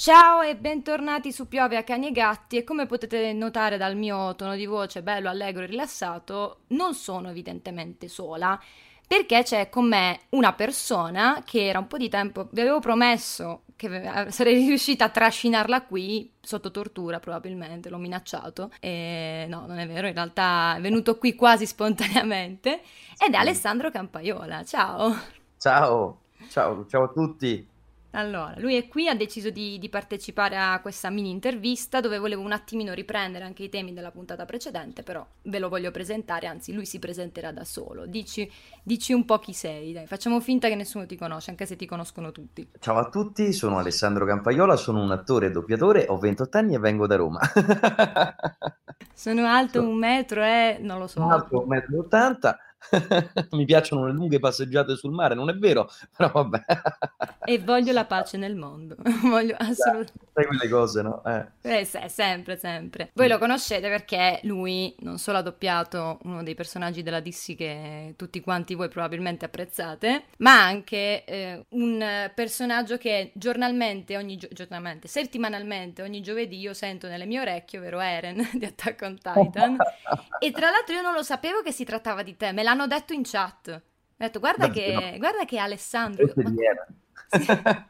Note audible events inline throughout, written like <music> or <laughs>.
Ciao e bentornati su Piove a cani e gatti e come potete notare dal mio tono di voce bello, allegro e rilassato, non sono evidentemente sola perché c'è con me una persona che era un po' di tempo, vi avevo promesso che sarei <laughs> riuscita a trascinarla qui sotto tortura probabilmente, l'ho minacciato e no, non è vero, in realtà è venuto qui quasi spontaneamente ed è Alessandro Campaiola, ciao! Ciao, ciao, ciao a tutti! Allora, lui è qui, ha deciso di, di, partecipare a questa mini intervista dove volevo un attimino riprendere anche i temi della puntata precedente, però ve lo voglio presentare, anzi lui si presenterà da solo. Dici, dici un po' chi sei, dai, facciamo finta che nessuno ti conosce, anche se ti conoscono tutti. Ciao a tutti, sono Alessandro Campaiola, sono un attore e doppiatore, ho 28 anni e vengo da Roma. sono alto <laughs> un metro e non lo so. Alto un metro e ottanta <laughs> mi piacciono le lunghe passeggiate sul mare, non è vero, <laughs> però vabbè. e voglio la <laughs> pace nel mondo, voglio assolutamente... Sai quelle cose, no? Eh. eh sì, sempre, sempre. Voi lo conoscete perché lui non solo ha doppiato uno dei personaggi della DC che tutti quanti voi probabilmente apprezzate, ma anche eh, un personaggio che giornalmente, ogni gio- giornalmente, settimanalmente, ogni giovedì io sento nelle mie orecchie, ovvero Eren di Attack on Titan. e tra l'altro io non lo sapevo che si trattava di te, me l'hanno detto in chat. Ho detto, guarda, che, guarda che Alessandro... Ma... <laughs>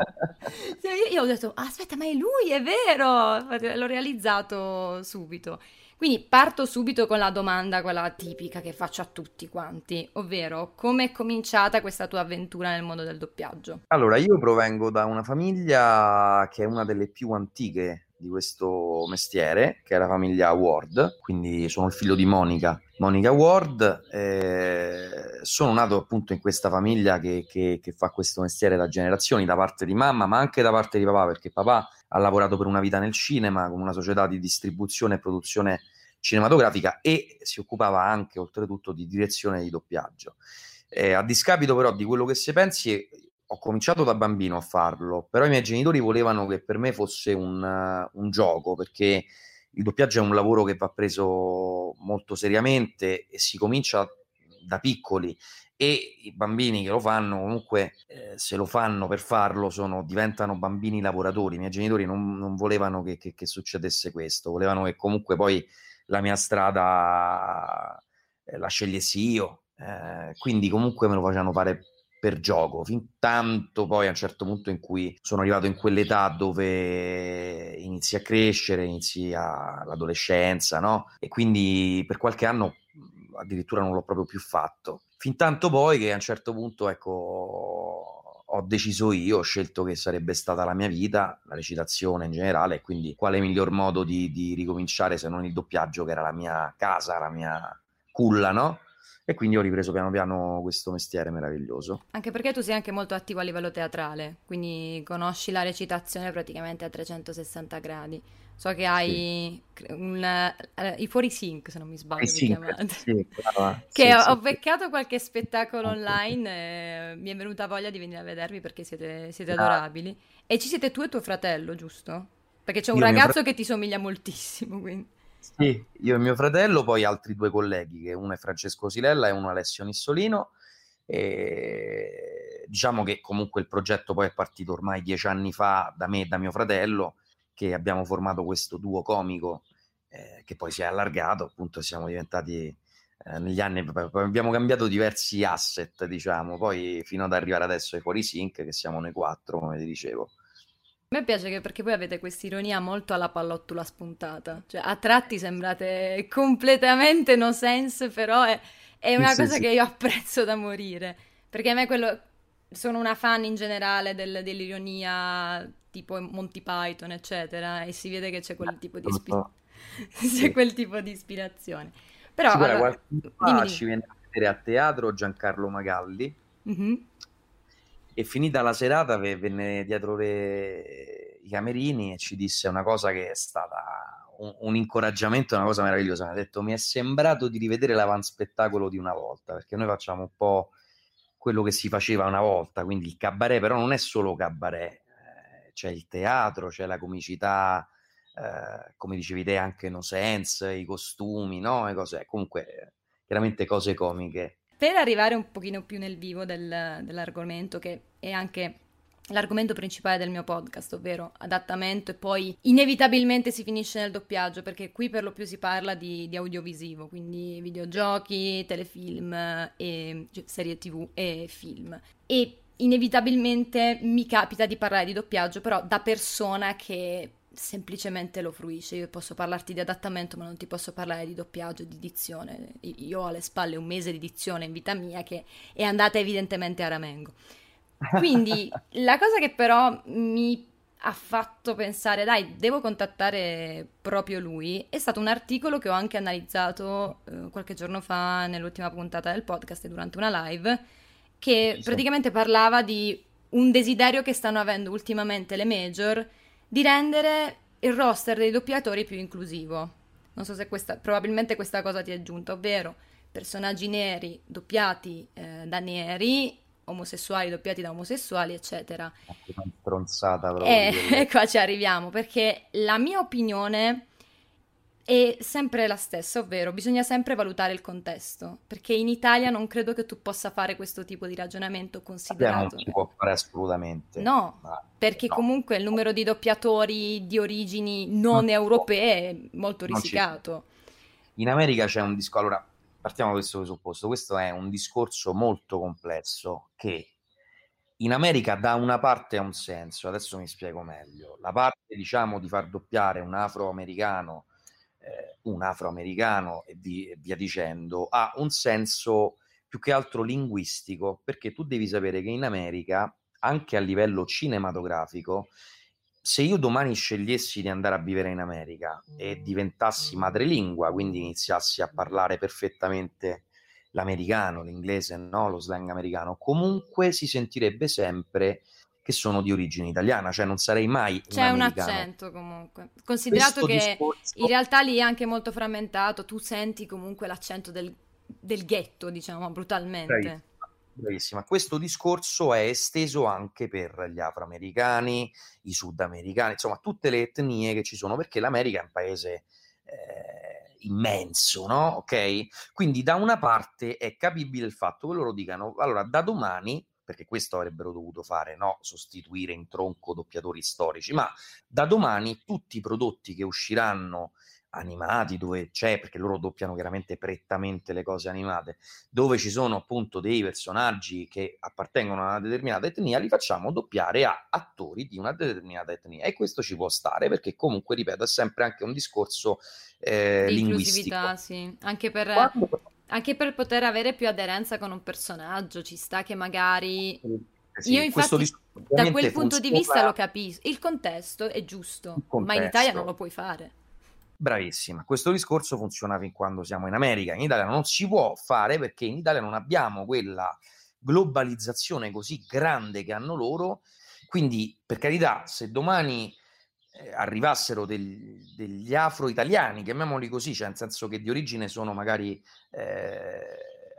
Sì. io ho detto, aspetta, ma è lui, è vero! L'ho realizzato subito. Quindi parto subito con la domanda, quella tipica che faccio a tutti quanti, ovvero come è cominciata questa tua avventura nel mondo del doppiaggio? Allora, io provengo da una famiglia che è una delle più antiche di questo mestiere, che è la famiglia Ward, quindi sono il figlio di Monica, Monica Ward. Eh, sono nato appunto in questa famiglia che, che, che, fa questo mestiere da generazioni, da parte di mamma, ma anche da parte di papà, perché papà ha lavorato per una vita nel cinema con una società di distribuzione e produzione cinematografica e si occupava anche oltretutto di direzione di doppiaggio. Eh, a discapito però di quello che si pensi, ho cominciato da bambino a farlo, però i miei genitori volevano che per me fosse un, un, gioco, perché il doppiaggio è un lavoro che va preso molto seriamente e si comincia da piccoli e i bambini che lo fanno comunque eh, se lo fanno per farlo sono, diventano bambini lavoratori. I miei genitori non, non volevano che, che, che, succedesse questo, volevano che comunque poi la mia strada eh, la scegliessi io. Eh, quindi comunque me lo facevano fare per gioco, fin tanto poi a un certo punto in cui sono arrivato in quell'età dove inizi a crescere, inizi a, l'adolescenza, no? E quindi per qualche anno addirittura non l'ho proprio più fatto. Fin tanto poi che a un certo punto, ecco, ho deciso io, ho scelto che sarebbe stata la mia vita, la recitazione in generale, e quindi quale miglior modo di, di ricominciare se non il doppiaggio, che era la mia casa, la mia culla, no? E quindi ho ripreso piano piano questo mestiere meraviglioso. Anche perché tu sei anche molto attivo a livello teatrale, quindi conosci la recitazione praticamente a 360 gradi. So che hai sì. un, uh, i fuori sync, se non mi sbaglio, <laughs> sì, sì, che ho, ho, beccato qualche spettacolo online mi è venuta voglia di venire a vedervi perché siete, siete ah. adorabili. E ci siete tu e tuo fratello, giusto? Perché c'è un Io ragazzo fr- che ti somiglia moltissimo, quindi. Sì, io e mio fratello, poi altri due colleghi, che uno è Francesco Silella e uno Alessio Nissolino. E diciamo che comunque il progetto poi è partito ormai dieci anni fa da me e da mio fratello, che abbiamo formato questo duo comico eh, che poi si è allargato, appunto siamo diventati eh, negli anni, abbiamo cambiato diversi asset, diciamo, poi fino ad arrivare adesso ai fuori sync, che siamo noi quattro, come ti dicevo. A me piace che perché voi avete questa ironia molto alla pallottola spuntata, cioè a tratti sembrate completamente no sense, però è, è una sì, cosa sì. che io apprezzo da morire, perché a me quello, sono una fan in generale del, dell'ironia tipo Monty Python, eccetera, e si vede che c'è quel tipo di, ispi- <laughs> c'è quel tipo di ispirazione. Però, sì, allora, qualche fa ci viene a vedere a teatro Giancarlo Magalli, mm-hmm e finita la serata venne dietro le, i camerini e ci disse una cosa che è stata un, un incoraggiamento, una cosa meravigliosa. Mi ha detto: Mi è sembrato di rivedere l'avanspettacolo di una volta, perché noi facciamo un po' quello che si faceva una volta, quindi il cabaret, però non è solo cabaret, eh, c'è il teatro, c'è la comicità, eh, come dicevi te, anche no sense, i costumi, no? E cose, comunque, chiaramente cose comiche per arrivare un pochino più nel vivo del, dell'argomento, che è anche l'argomento principale del mio podcast, ovvero adattamento e poi inevitabilmente si finisce nel doppiaggio, perché qui per lo più si parla di, di audiovisivo, quindi videogiochi, telefilm, e, cioè, serie tv e film. E inevitabilmente mi capita di parlare di doppiaggio, però da persona che semplicemente lo fruisce. Io posso parlarti di adattamento, ma non ti posso parlare di doppiaggio, di dizione. Io ho alle spalle un mese di dizione in vita mia che è andata evidentemente a ramengo. Quindi <laughs> la cosa che però mi ha fatto pensare, dai, devo contattare proprio lui, è stato un articolo che ho anche analizzato eh, qualche giorno fa nell'ultima puntata del podcast e durante una live, che praticamente parlava di un desiderio che stanno avendo ultimamente le major di rendere il roster dei doppiatori più inclusivo. Non so se questa, probabilmente questa cosa ti è giunta, ovvero personaggi neri doppiati eh, da neri, omosessuali doppiati da omosessuali, eccetera. Una stronzata proprio. E, <laughs> e qua ci arriviamo, perché la mia opinione è sempre la stessa, ovvero bisogna sempre valutare il contesto, perché in Italia non credo che tu possa fare questo tipo di ragionamento considerato. Non si può fare assolutamente. No, perché no. comunque il numero di doppiatori di origini non, non europee è molto risicato. In America c'è un discorso, allora partiamo da questo presupposto, questo è un discorso molto complesso che in America da una parte ha un senso, adesso mi spiego meglio, la parte diciamo di far doppiare un afroamericano eh, un afroamericano e, vi, e via dicendo, ha un senso più che altro linguistico, perché tu devi sapere che in America, anche a livello cinematografico, se io domani scegliessi di andare a vivere in America e diventassi madrelingua, quindi iniziassi a parlare perfettamente l'americano, l'inglese, no? lo slang americano, comunque si sentirebbe sempre che sono di origine italiana, cioè non sarei mai C'è un, un accento comunque. Considerato Questo che discorso... in realtà lì è anche molto frammentato, tu senti comunque l'accento del, del ghetto, diciamo, brutalmente. Bravissima. Bravissima. Questo discorso è esteso anche per gli afroamericani, i sudamericani, insomma tutte le etnie che ci sono, perché l'America è un paese eh, immenso, no? Ok? Quindi da una parte è capibile il fatto che loro dicano, allora da domani perché questo avrebbero dovuto fare, no? sostituire in tronco doppiatori storici, ma da domani tutti i prodotti che usciranno animati dove c'è, perché loro doppiano chiaramente prettamente le cose animate, dove ci sono appunto dei personaggi che appartengono a una determinata etnia, li facciamo doppiare a attori di una determinata etnia e questo ci può stare perché comunque, ripeto, è sempre anche un discorso eh, linguistico. sì, anche per... Quando anche per poter avere più aderenza con un personaggio, ci sta che magari... Sì, Io infatti da quel punto funziona... di vista lo capisco. Il contesto è giusto, contesto. ma in Italia non lo puoi fare. Bravissima, questo discorso funziona fin quando siamo in America, in Italia non si può fare perché in Italia non abbiamo quella globalizzazione così grande che hanno loro, quindi per carità, se domani eh, arrivassero del, degli afro-italiani, chiamiamoli così, cioè nel senso che di origine sono magari eh,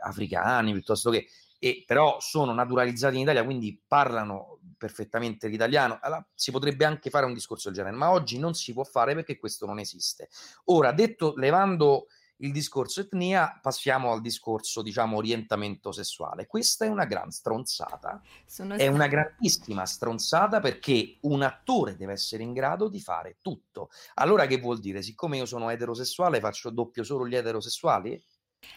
africani piuttosto che, e però sono naturalizzati in Italia, quindi parlano perfettamente l'italiano, allora si potrebbe anche fare un discorso del genere, ma oggi non si può fare perché questo non esiste. Ora, detto, levando il discorso etnia, passiamo al discorso, diciamo, orientamento sessuale. Questa è una gran stronzata. Sono è una grandissima stronzata perché un attore deve essere in grado di fare tutto. Allora che vuol dire? Siccome io sono eterosessuale, faccio doppio solo gli eterosessuali?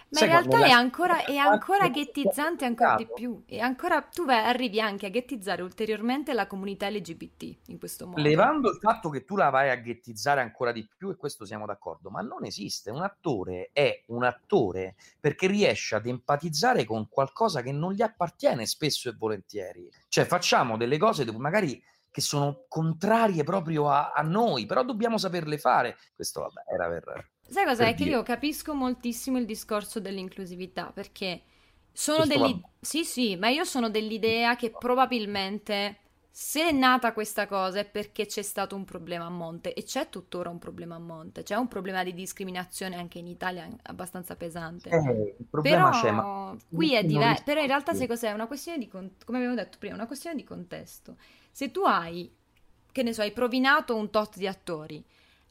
Ma in realtà è ancora, è ancora ghettizzante ancora di più. E ancora tu vai, arrivi anche a ghettizzare ulteriormente la comunità LGBT in questo modo. Levando il fatto che tu la vai a ghettizzare ancora di più, e questo siamo d'accordo, ma non esiste. Un attore è un attore perché riesce ad empatizzare con qualcosa che non gli appartiene spesso e volentieri. Cioè, facciamo delle cose dove magari che sono contrarie proprio a, a noi, però dobbiamo saperle fare. Questo, vabbè, era per Sai cosa? È che io capisco moltissimo il discorso dell'inclusività perché sono degli... Sì, sì, ma io sono dell'idea che probabilmente se è nata questa cosa è perché c'è stato un problema a monte e c'è tuttora un problema a monte, c'è un problema di discriminazione anche in Italia abbastanza pesante. Eh, il problema però c'è, ma qui è diverso, però in realtà sai cos'è? È una questione di, con... come abbiamo detto prima, una questione di contesto. Se tu hai, che ne so, hai provinato un tot di attori,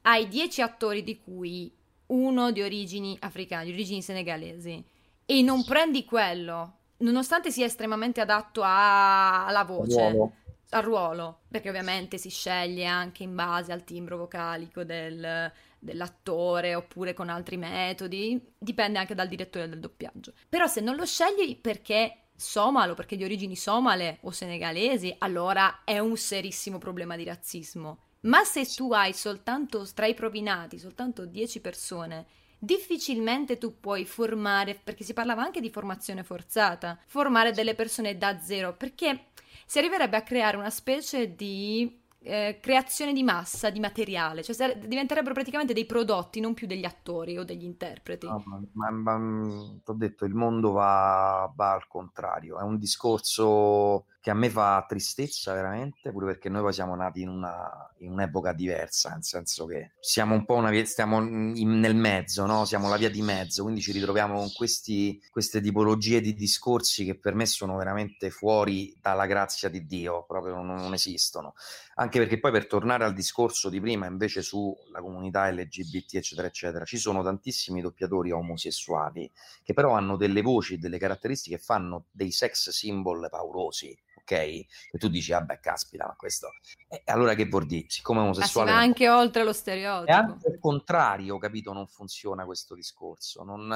hai dieci attori di cui uno di origini africane, di origini senegalesi, e non prendi quello, nonostante sia estremamente adatto a... alla voce, ruolo. al ruolo, perché ovviamente si sceglie anche in base al timbro vocalico del, dell'attore oppure con altri metodi, dipende anche dal direttore del doppiaggio. Però se non lo scegli perché somalo, perché di origini somale o senegalesi, allora è un serissimo problema di razzismo ma se tu hai soltanto tra i propinati, soltanto 10 persone, difficilmente tu puoi formare, perché si parlava anche di formazione forzata, formare delle persone da zero, perché si arriverebbe a creare una specie di eh, creazione di massa, di materiale, cioè sare- diventerebbero praticamente dei prodotti, non più degli attori o degli interpreti. No, ma, ma, ma ti ho detto, il mondo va, va al contrario, è un discorso che a me fa tristezza veramente, pure perché noi poi siamo nati in, una, in un'epoca diversa, nel senso che siamo un po' una via, stiamo in, nel mezzo, no? siamo la via di mezzo, quindi ci ritroviamo con questi, queste tipologie di discorsi che per me sono veramente fuori dalla grazia di Dio, proprio non, non esistono. Anche perché poi per tornare al discorso di prima, invece sulla comunità LGBT, eccetera, eccetera, ci sono tantissimi doppiatori omosessuali che però hanno delle voci, delle caratteristiche, fanno dei sex symbol paurosi ok? E tu dici, vabbè, caspita, ma questo... E allora che vuol dire? Siccome è omosessuale... Ma anche oltre lo stereotipo. E anche al contrario, capito, non funziona questo discorso. Non...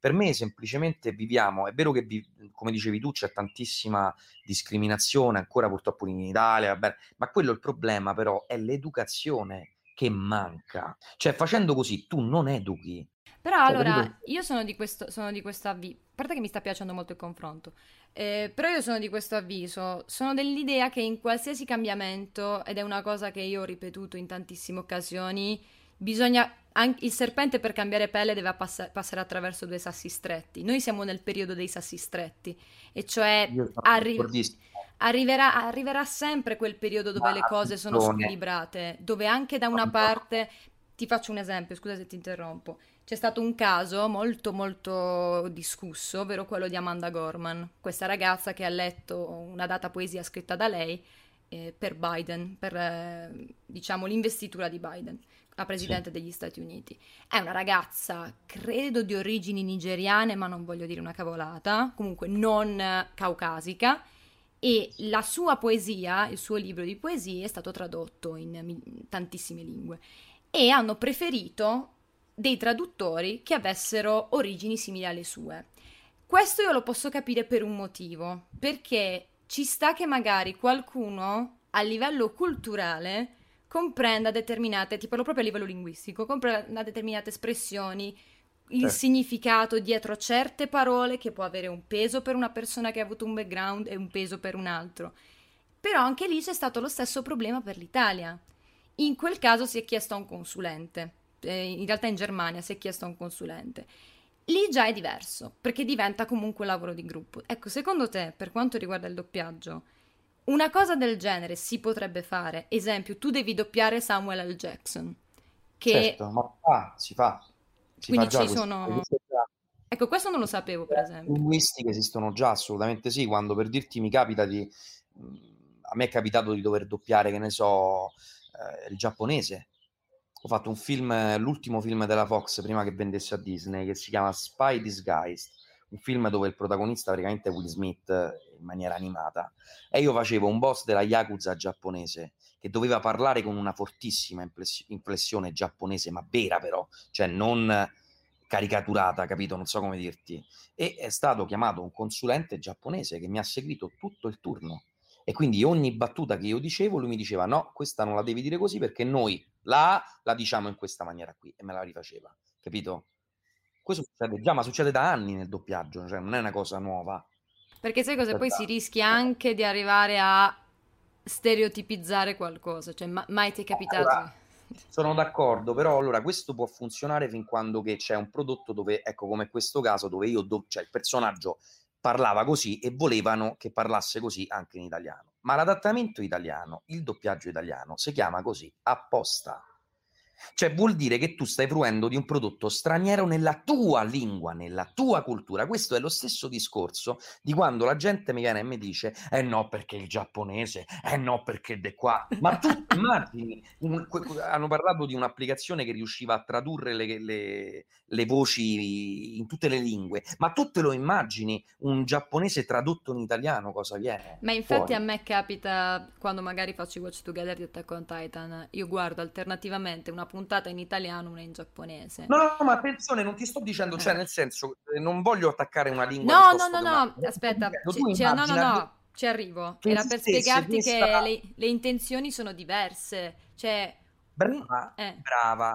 Per me semplicemente viviamo, è vero che, come dicevi tu, c'è tantissima discriminazione ancora purtroppo in Italia, vabbè, ma quello è il problema però, è l'educazione che manca. Cioè facendo così tu non educhi, però cioè, allora, io sono di questo, sono di questo avviso, a parte che mi sta piacendo molto il confronto, eh, però io sono di questo avviso, sono dell'idea che in qualsiasi cambiamento, ed è una cosa che io ho ripetuto in tantissime occasioni, bisogna, anche, il serpente per cambiare pelle deve pass- passare attraverso due sassi stretti. Noi siamo nel periodo dei sassi stretti, e cioè arri- arriverà, arriverà sempre quel periodo dove Ma le cose sono squilibrate, dove anche da una parte, ti faccio un esempio, scusa se ti interrompo, c'è stato un caso molto molto discusso, ovvero quello di Amanda Gorman, questa ragazza che ha letto una data poesia scritta da lei eh, per Biden, per eh, diciamo l'investitura di Biden a presidente sì. degli Stati Uniti. È una ragazza, credo di origini nigeriane, ma non voglio dire una cavolata, comunque non caucasica, e la sua poesia, il suo libro di poesie è stato tradotto in, in tantissime lingue e hanno preferito dei traduttori che avessero origini simili alle sue. Questo io lo posso capire per un motivo, perché ci sta che magari qualcuno a livello culturale comprenda determinate, ti parlo proprio a livello linguistico, comprenda determinate espressioni, il certo. significato dietro certe parole che può avere un peso per una persona che ha avuto un background e un peso per un altro. Però anche lì c'è stato lo stesso problema per l'Italia. In quel caso si è chiesto a un consulente eh, in realtà in Germania si è chiesto a un consulente. Lì già è diverso, perché diventa comunque un lavoro di gruppo. Ecco, secondo te, per quanto riguarda il doppiaggio, una cosa del genere si potrebbe fare? Esempio, tu devi doppiare Samuel L. Jackson. Che... Certo, ma ah, si fa. Si Quindi fa ci sono... Ecco, questo non lo sapevo, per esempio. Linguistiche esistono già, assolutamente sì. Quando per dirti mi capita di... A me è capitato di dover doppiare, che ne so, eh, il giapponese ho fatto un film, l'ultimo film della Fox prima che vendesse a Disney, che si chiama Spy Disguised, un film dove il protagonista praticamente è Will Smith in maniera animata. E io facevo un boss della Yakuza giapponese che doveva parlare con una fortissima inflessione giapponese, ma vera però, cioè non caricaturata, capito? Non so come dirti. E è stato chiamato un consulente giapponese che mi ha seguito tutto il turno. E quindi ogni battuta che io dicevo, lui mi diceva: No, questa non la devi dire così perché noi la la diciamo in questa maniera qui. E me la rifaceva, capito? Questo succede già, ma succede da anni nel doppiaggio, cioè non è una cosa nuova. Perché sai cosa? Poi si rischia anche di arrivare a stereotipizzare qualcosa, cioè ma- mai ti è capitato? Allora, sono d'accordo, però allora questo può funzionare fin quando che c'è un prodotto dove, ecco come questo caso, dove io, do- cioè il personaggio parlava così e volevano che parlasse così anche in italiano. Ma l'adattamento italiano, il doppiaggio italiano, si chiama così apposta. Cioè vuol dire che tu stai fruendo di un prodotto straniero nella tua lingua, nella tua cultura. Questo è lo stesso discorso di quando la gente mi viene e mi dice eh no perché il giapponese, eh no perché de qua. Ma tu <laughs> immagini, un, hanno parlato di un'applicazione che riusciva a tradurre le, le, le, voci in tutte le lingue, ma tu te lo immagini un giapponese tradotto in italiano cosa viene? Ma infatti fuori? a me capita quando magari faccio i watch together di Attack on Titan, io guardo alternativamente una puntata in italiano, una in giapponese. No, no, ma attenzione, non ti sto dicendo, cioè, eh. cioè nel senso, eh, non voglio attaccare una lingua. No, no, no, no, aspetta, c- cioè, no, no, no, ci arrivo. Era per spiegarti che le, le, intenzioni sono diverse. Cioè, brava, eh. brava.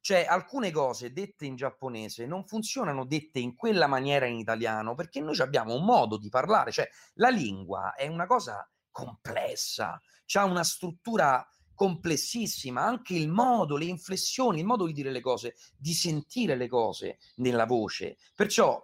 Cioè, alcune cose dette in giapponese non funzionano dette in quella maniera in italiano perché noi abbiamo un modo di parlare. Cioè, la lingua è una cosa complessa, ha una struttura complessissima, anche il modo, le inflessioni, il modo di dire le cose, di sentire le cose nella voce. Perciò,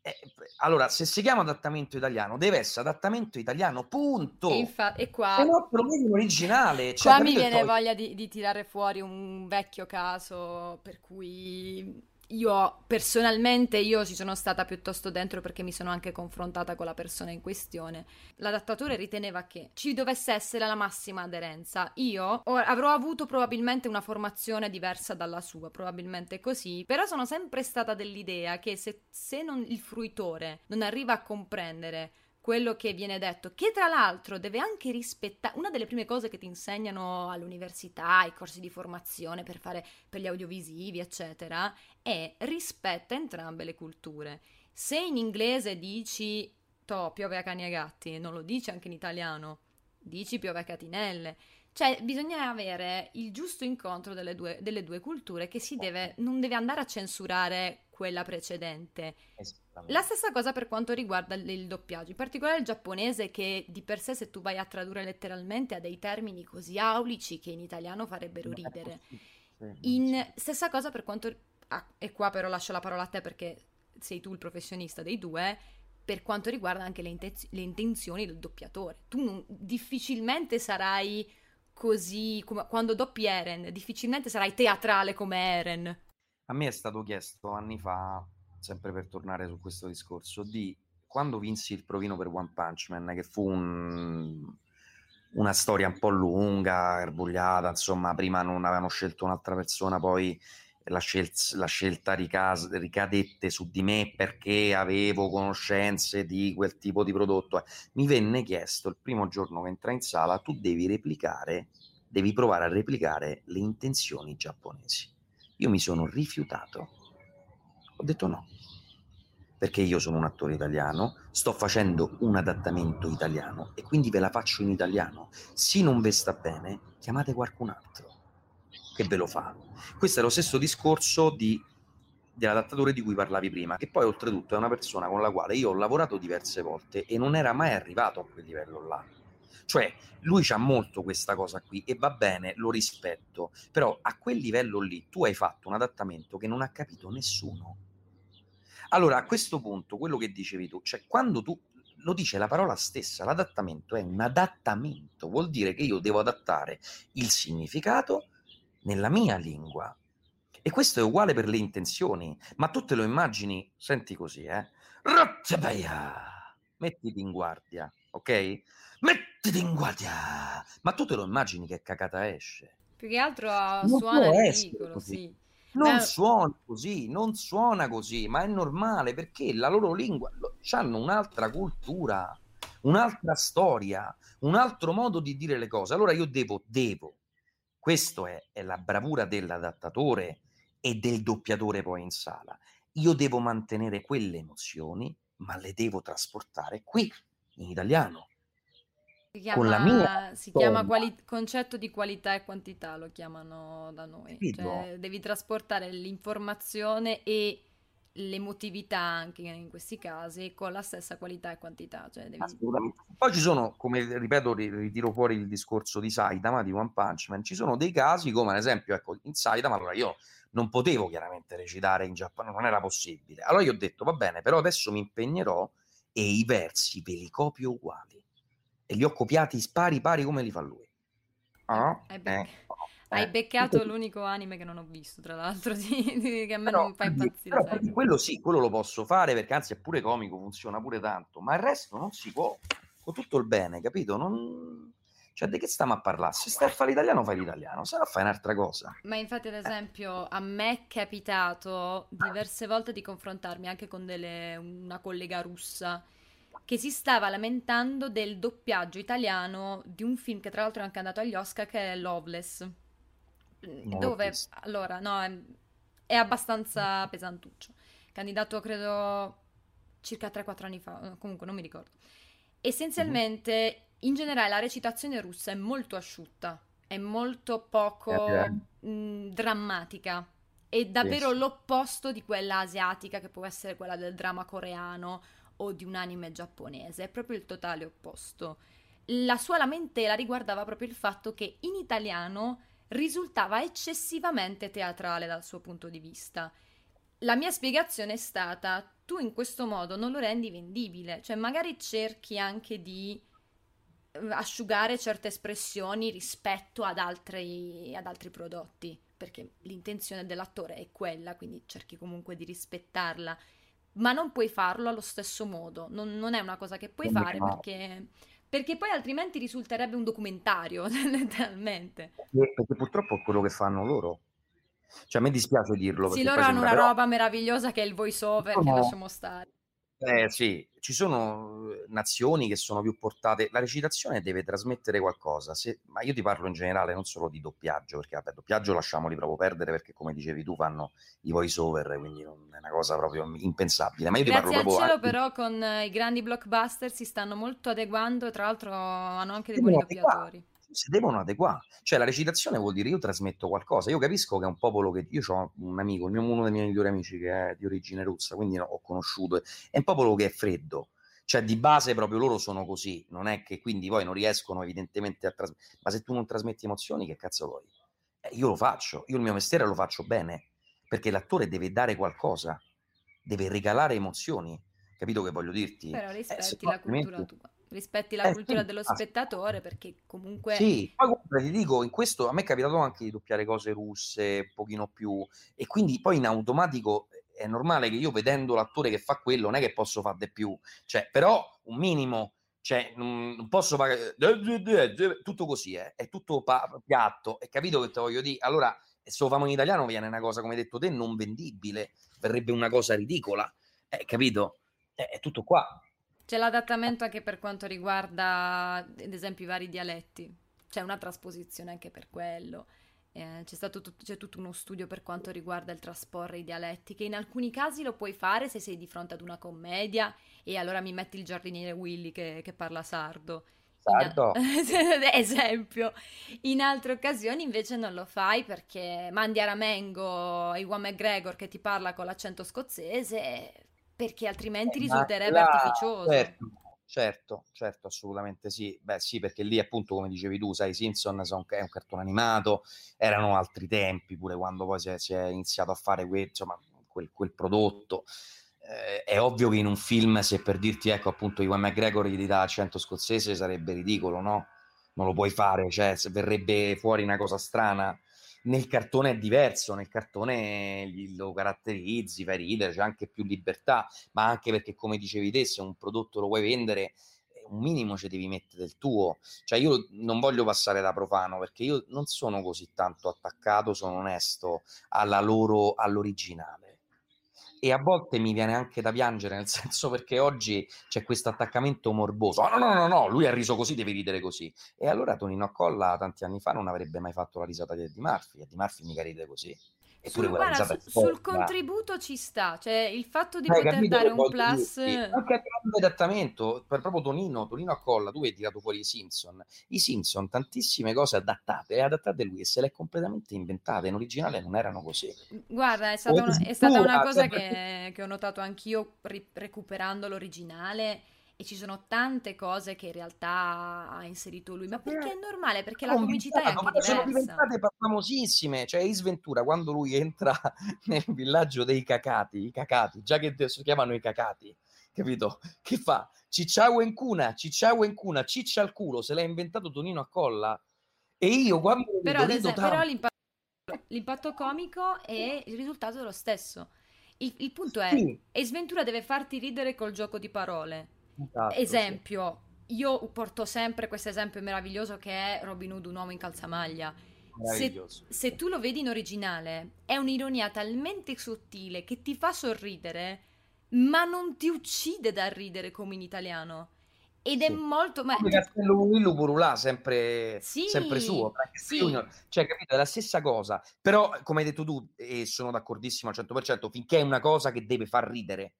eh, allora, se si chiama adattamento italiano, deve essere adattamento italiano, punto. E, infa- e qua... Se no, in originale. Cioè, qua mi viene poi... voglia di, di tirare fuori un vecchio caso per cui io personalmente io ci sono stata piuttosto dentro perché mi sono anche confrontata con la persona in questione. L'adattatore riteneva che ci dovesse essere la massima aderenza. Io avrò avuto probabilmente una formazione diversa dalla sua, probabilmente così, però sono sempre stata dell'idea che se, se non, il fruitore non arriva a comprendere quello che viene detto, che tra l'altro deve anche rispettare, una delle prime cose che ti insegnano all'università, ai corsi di formazione per fare per gli audiovisivi, eccetera, è rispetta entrambe le culture. Se in inglese dici to, piove a cani e gatti, non lo dici anche in italiano, dici piove a catinelle. Cioè, bisogna avere il giusto incontro delle due, delle due culture che si deve, non deve andare a censurare quella precedente. La stessa cosa per quanto riguarda il, il, doppiaggio, in particolare il giapponese che di per sé se tu vai a tradurre letteralmente ha dei termini così aulici che in italiano farebbero ridere. In, stessa cosa per quanto... Ah, e qua però lascio la parola a te perché sei tu il professionista dei due, per quanto riguarda anche le, intez- le intenzioni del doppiatore. Tu non, difficilmente sarai così, come quando doppi Eren, difficilmente sarai teatrale come Eren. A me è stato chiesto anni fa, sempre per tornare su questo discorso, di quando vinsi il provino per One Punch Man, che fu un, una storia un po' lunga, erbugliata, insomma, prima non avevano scelto un'altra persona, poi la, scel- la scelta ricas- ricadette su di me perché avevo conoscenze di quel tipo di prodotto. Mi venne chiesto il primo giorno che entrai in sala, tu devi replicare, devi provare a replicare le intenzioni giapponesi. Io mi sono rifiutato. Ho detto no, perché io sono un attore italiano, sto facendo un adattamento italiano e quindi ve la faccio in italiano. Se non ve sta bene, chiamate qualcun altro che ve lo fa. Questo è lo stesso discorso di, dell'adattatore di cui parlavi prima, che poi oltretutto è una persona con la quale io ho lavorato diverse volte e non era mai arrivato a quel livello là cioè, lui c'ha molto questa cosa qui e va bene, lo rispetto, però a quel livello lì tu hai fatto un adattamento che non ha capito nessuno. Allora, a questo punto, quello che dicevi tu, cioè quando tu lo dice la parola stessa, l'adattamento è un adattamento, vuol dire che io devo adattare il significato nella mia lingua. E questo è uguale per le intenzioni, ma tu te lo immagini, senti così, eh? Mettiti in guardia, ok? mettiti in guardia! Ma tu te lo immagini che cacata esce? Più che altro suona ridicolo, sì. Non Beh... suona così, non suona così, ma è normale perché la loro lingua hanno un'altra cultura, un'altra storia, un altro modo di dire le cose. Allora io devo, devo. Questo è, è la bravura dell'adattatore e del doppiatore poi in sala io devo mantenere quelle emozioni, ma le devo trasportare qui, in italiano. Si chiama, mia si chiama quali- concetto di qualità e quantità, lo chiamano da noi. Cioè, devi trasportare l'informazione e l'emotività anche in questi casi con la stessa qualità e quantità. Cioè, devi... Assolutamente. Poi ci sono, come ripeto, ri- ritiro fuori il discorso di Saitama, di One Punch Man, ci sono dei casi come ad esempio, ecco, in Saitama, allora io non potevo chiaramente recitare in giapponese, non era possibile. Allora io ho detto, va bene, però adesso mi impegnerò e i versi ve li copio uguali. E li ho copiati pari pari come li fa lui. Ah, Hai, bec- eh, hai eh. beccato l'unico anime che non ho visto, tra l'altro, <laughs> di- di- che a me Però, non fa impazzire. però quello sì, quello lo posso fare perché anzi è pure comico, funziona pure tanto, ma il resto non si può, con tutto il bene, capito? Non... Cioè, di che stiamo a parlare? Se stai a fare l'italiano, fai l'italiano, se no fai un'altra cosa. Ma infatti, ad esempio, a me è capitato diverse volte di confrontarmi anche con delle- una collega russa che si stava lamentando del doppiaggio italiano di un film che tra l'altro è anche andato agli Oscar, che è Loveless. L'ho Dove, allora, no, è, è abbastanza pesantuccio. Candidato, credo, circa 3-4 anni fa, comunque non mi ricordo. Essenzialmente, in generale, la recitazione russa è molto asciutta, è molto poco Eh, mh, drammatica. È davvero Sì. l'opposto di quella asiatica che può essere quella del dramma coreano o di un anime giapponese, è proprio il totale opposto. La sua lamentela riguardava proprio il fatto che in italiano risultava eccessivamente teatrale dal suo punto di vista. La mia spiegazione è stata: tu in questo modo non lo rendi vendibile, cioè magari cerchi anche di eh, asciugare certe espressioni rispetto ad altri, ad altri prodotti, perché l'intenzione dell'attore è quella, quindi cerchi comunque di rispettarla, ma non puoi farlo allo stesso modo, non, non è una cosa che puoi Come fare no? perché, perché poi altrimenti risulterebbe un documentario, <laughs> letteralmente. Perché, perché purtroppo è quello che fanno loro. Cioè, a me dispiace dirlo. Sì, loro hanno una però- roba meravigliosa che è il voice over, che Sono- lasciamo stare. Eh sì, ci sono eh, nazioni che sono più portate. La recitazione deve trasmettere qualcosa, se- ma io ti parlo in generale, non solo di doppiaggio, perché vabbè, doppiaggio lasciamoli proprio perdere perché, come dicevi tu, fanno i voice over, quindi non è una cosa proprio impensabile. Ma io ti Grazie parlo al proprio cielo, però, con i grandi blockbuster si stanno molto adeguando tra l'altro hanno anche dei buoni adeguare. doppiatori. Si devono adeguare. Cioè, la recitazione vuol dire io trasmetto qualcosa. Io capisco che è un popolo che io ho un amico, il mio, uno dei miei migliori amici che è di origine russa, quindi ho conosciuto. È un popolo che è freddo. Cioè, di base proprio loro sono così. Non è che quindi poi non riescono evidentemente a trasmettere. Ma se tu non trasmetti emozioni, che cazzo vuoi? Eh, io lo faccio. Io il mio mestiere lo faccio bene. Perché l'attore deve dare qualcosa, deve regalare emozioni. Capito che voglio dirti? Però Eh, rispetti no, la cultura tua, rispetti la Eh, cultura sì, dello basta. spettatore perché comunque Sì, poi comunque ti dico, in questo a me è capitato anche di doppiare cose russe, un pochino più, e quindi poi in automatico è normale che io vedendo l'attore che fa quello non è che posso fare di più, cioè, però un minimo, cioè, non posso fare tutto così, eh, è tutto pa- piatto, è capito che te voglio dire? Allora, se lo famo in italiano viene una cosa, come hai detto te, non vendibile, verrebbe una cosa ridicola, eh, capito? Eh, è tutto qua. C'è l'adattamento anche per quanto riguarda, ad esempio, i vari dialetti. C'è una trasposizione anche per quello. Eh, c'è stato tut- c'è tutto uno studio per quanto riguarda il trasporre i dialetti, che in alcuni casi lo puoi fare se sei di fronte ad una commedia e allora mi metti il giardiniere Willy che, che parla sardo. In- Sardo. <laughs> esempio. In altre occasioni invece non lo fai perché mandi a Ramengo Iwan McGregor che ti parla con l'accento scozzese perché altrimenti Eh, risulterebbe là- artificioso. Certo, certo, certo, assolutamente sì. Beh, sì, perché lì appunto, come dicevi tu, sai, Simpson è un cartone animato, erano altri tempi, pure quando poi si è, si è iniziato a fare que- insomma, quel, quel prodotto. Eh, è ovvio che in un film, se per dirti, ecco, appunto, Iwan McGregor gli dà accento scozzese, sarebbe ridicolo, no? Non lo puoi fare, cioè, verrebbe fuori una cosa strana. Nel cartone è diverso, nel cartone lo caratterizzi, fai ridere, c'è anche più libertà, ma anche perché, come dicevi te, se un prodotto lo vuoi vendere, eh, un minimo ci devi mettere del tuo. Cioè, io non voglio passare da profano perché io non sono così tanto attaccato, sono onesto loro, all'originale. E a volte mi viene anche da piangere, nel <laughs> senso perché oggi c'è questo attaccamento morboso. Oh, no, no, no, no, lui ha riso così, deve ridere così. E allora Tonino Accolla tanti anni fa non avrebbe mai fatto la risata di Eddie Murphy, Eddie Murphy mica ride così. Sul, guarda, su, sul contributo ci sta, cioè il fatto di Hai poter dare un plus... Anche a livello di adattamento, per proprio Tonino, Tonino Accolla, tu hai tirato fuori i Simpson. I Simpson, tantissime cose adattate, e adattate lui e se le è completamente inventate, in originale non erano così. Guarda, è stata, una, è stata una, cosa che, che ho notato anch'io ri- recuperando l'originale e ci sono tante cose che in realtà ha inserito lui, ma perché è normale? Perché la comicità è anche diversa. Sono diventate famosissime, cioè Ace Ventura quando lui entra <laughs> nel villaggio dei cacati, i cacati, già che adesso chiamano i cacati, capito? Che fa? Cicciao in cuna, cicciao in cuna, ciccia al culo, se l'ha inventato Tonino a colla. E io quando però, esempio, però l'impatto, l'impatto, comico e il risultato è lo stesso. Il, il punto è, sì. Ace Ventura deve farti ridere col gioco di parole Esatto, esempio, sì. io porto sempre questo esempio meraviglioso che è Robin Hood, un uomo in calzamaglia. Se, se, tu lo vedi in originale, è un'ironia talmente sottile che ti fa sorridere, ma non ti uccide da ridere come in italiano. Ed sì. è molto. Ma... Come Castello Willu Purulà, sempre, sì, sempre suo. Sì. Junior. Cioè, capito? È la stessa cosa. Però, come hai detto tu, e sono d'accordissimo al 100%, finché è una cosa che deve far ridere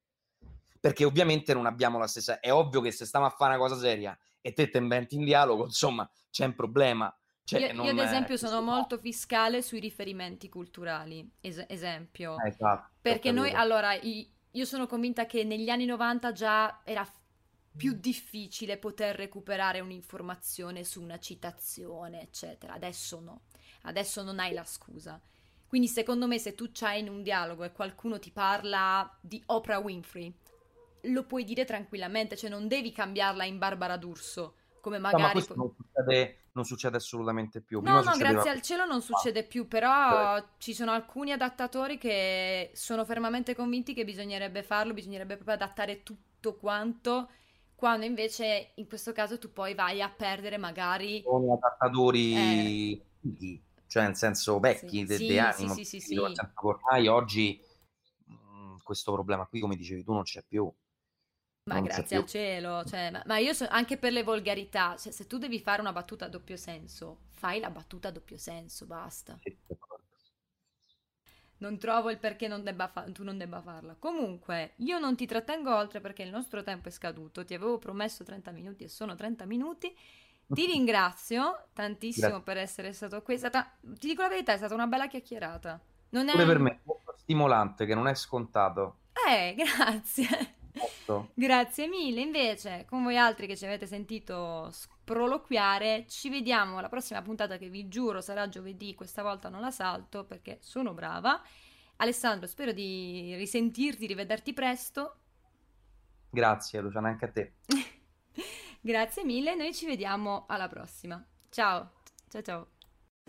perché ovviamente non abbiamo la stessa. È ovvio che se stiamo a fare una cosa seria e te te inventi in dialogo, <laughs> insomma, c'è un problema. Cioè, io, io, ad esempio, sono molto fiscale sui riferimenti culturali. Es- esempio, eh, esatto, perché noi allora io sono convinta che negli anni 90 già era più difficile poter recuperare un'informazione su una citazione, eccetera. Adesso no, adesso non hai la scusa. Quindi secondo me se tu c'hai in un dialogo e qualcuno ti parla di Oprah Winfrey, lo puoi dire tranquillamente, cioè non devi cambiarla in Barbara D'Urso, come magari... No, ma questo non succede, non succede assolutamente più. Prima no, no, succedeva... grazie al cielo non succede più, però eh. ci sono alcuni adattatori che sono fermamente convinti che bisognerebbe farlo, bisognerebbe proprio adattare tutto quanto, quando invece in questo caso tu poi vai a perdere magari... Sono adattatori... Eh... Cioè, nel senso vecchi, sì, de, sì, de animo, sì, sì, sì, sì. ormai oggi mh, questo problema qui, come dicevi tu, non c'è più. Ma grazie al cielo, cioè, ma, ma, io so, anche per le volgarità, cioè, se tu devi fare una battuta a doppio senso, fai la battuta a doppio senso, basta. non trovo il perché non fa- tu non debba farla. Comunque, io non ti trattengo oltre perché il nostro tempo è scaduto. Ti avevo promesso 30 minuti e sono 30 minuti. Ti <laughs> ringrazio tantissimo Grazie. per essere stato qui. Stata, ti dico la verità, è stata una bella chiacchierata. Non è... Pure per me, molto stimolante, che non è scontato. Eh, <laughs> grazie. Esatto. Grazie mille. Invece, con voi altri che ci avete sentito sproloquiare, ci vediamo alla prossima puntata che vi giuro sarà giovedì. Questa volta non la salto perché sono brava. Alessandro, spero di risentirti, rivederti presto. Grazie, Luciana, anche a te. <laughs> Grazie mille, noi ci vediamo alla prossima. Ciao, ciao ciao.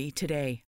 40 today.